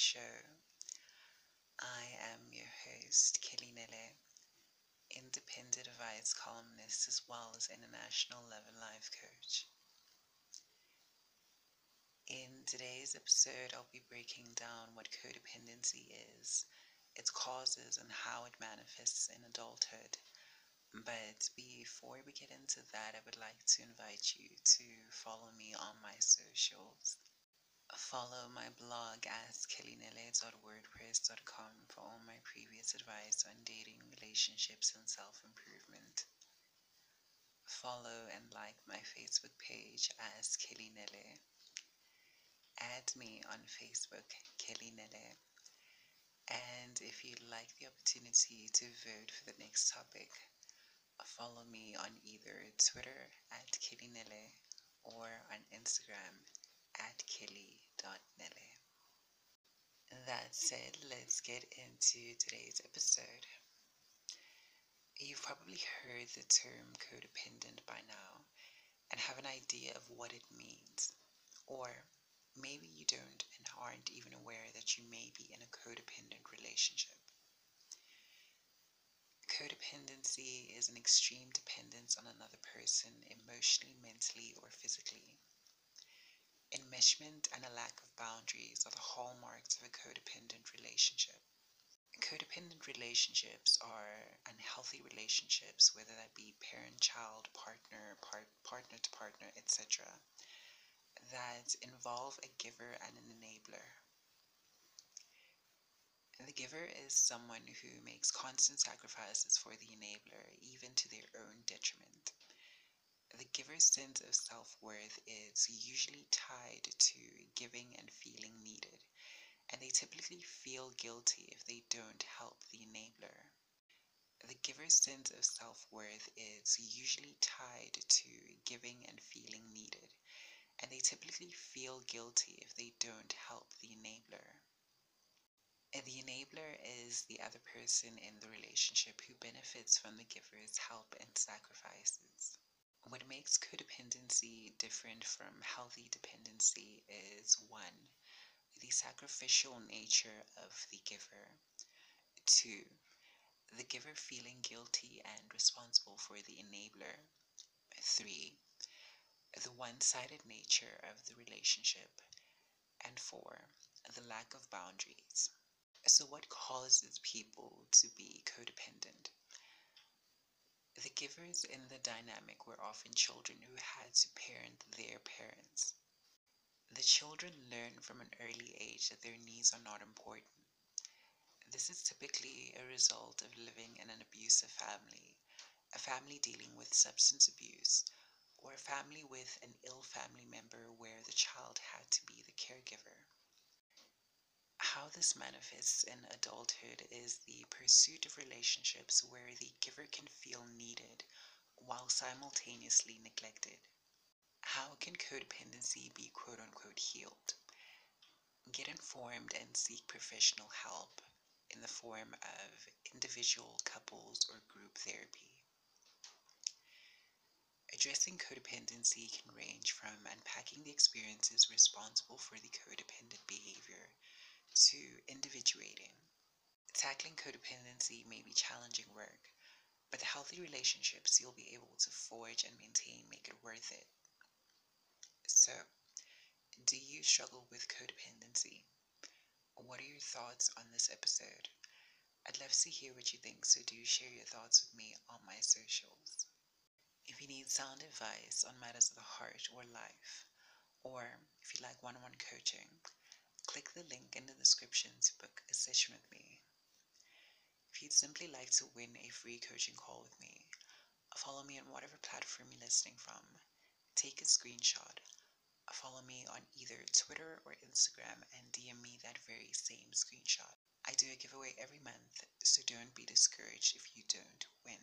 Show. I am your host, Kelly Nele, independent advice columnist as well as international love and life coach. In today's episode, I'll be breaking down what codependency is, its causes, and how it manifests in adulthood. But before we get into that, I would like to invite you to follow me on my socials. Follow my blog at kellynele.wordpress.com for all my previous advice on dating, relationships, and self improvement. Follow and like my Facebook page as Kelly Nele. Add me on Facebook, Kelly Nele. And if you'd like the opportunity to vote for the next topic, follow me on either Twitter at Kelly KellyNele or on Instagram at kelly.nele. That said, let's get into today's episode. You've probably heard the term codependent by now and have an idea of what it means. Or maybe you don't and aren't even aware that you may be in a codependent relationship. Codependency is an extreme dependence on another person emotionally, mentally. Enmeshment and a lack of boundaries are the hallmarks of a codependent relationship. Codependent relationships are unhealthy relationships, whether that be parent, child, partner, part, partner to partner, etc., that involve a giver and an enabler. The giver is someone who makes constant sacrifices for the enabler, even to their own detriment. The giver's sense of self worth is usually tied to giving and feeling needed, and they typically feel guilty if they don't help the enabler. The giver's sense of self worth is usually tied to giving and feeling needed, and they typically feel guilty if they don't help the enabler. The enabler is the other person in the relationship who benefits from the giver's help and sacrifices. What makes codependency different from healthy dependency is one, the sacrificial nature of the giver, two, the giver feeling guilty and responsible for the enabler, three, the one sided nature of the relationship, and four, the lack of boundaries. So, what causes people to be codependent? Givers in the dynamic were often children who had to parent their parents. The children learn from an early age that their needs are not important. This is typically a result of living in an abusive family, a family dealing with substance abuse, or a family with an ill family member where the child had to be the caregiver. How this manifests in adulthood is the pursuit of relationships where the giver can feel needed while simultaneously neglected. How can codependency be quote unquote healed? Get informed and seek professional help in the form of individual, couples, or group therapy. Addressing codependency can range from unpacking the experiences responsible for the codependent behavior to individuating. Tackling codependency may be challenging work, but the healthy relationships you'll be able to forge and maintain make it worth it. So, do you struggle with codependency? What are your thoughts on this episode? I'd love to hear what you think, so do share your thoughts with me on my socials. If you need sound advice on matters of the heart or life, or if you like one on one coaching, click the link in the description to book a session with me. If you'd simply like to win a free coaching call with me, follow me on whatever platform you're listening from. Take a screenshot. Follow me on either Twitter or Instagram and DM me that very same screenshot. I do a giveaway every month, so don't be discouraged if you don't win.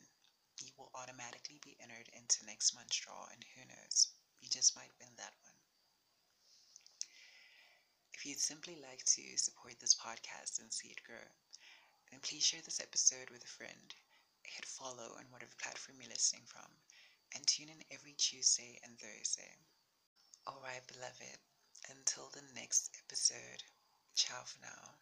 You will automatically be entered into next month's draw, and who knows, you just might win that one. If you'd simply like to support this podcast and see it grow, then please share this episode with a friend. Hit follow on whatever platform you're listening from, and tune in every Tuesday and Thursday. Alright, beloved, Until the next episode, ciao for now.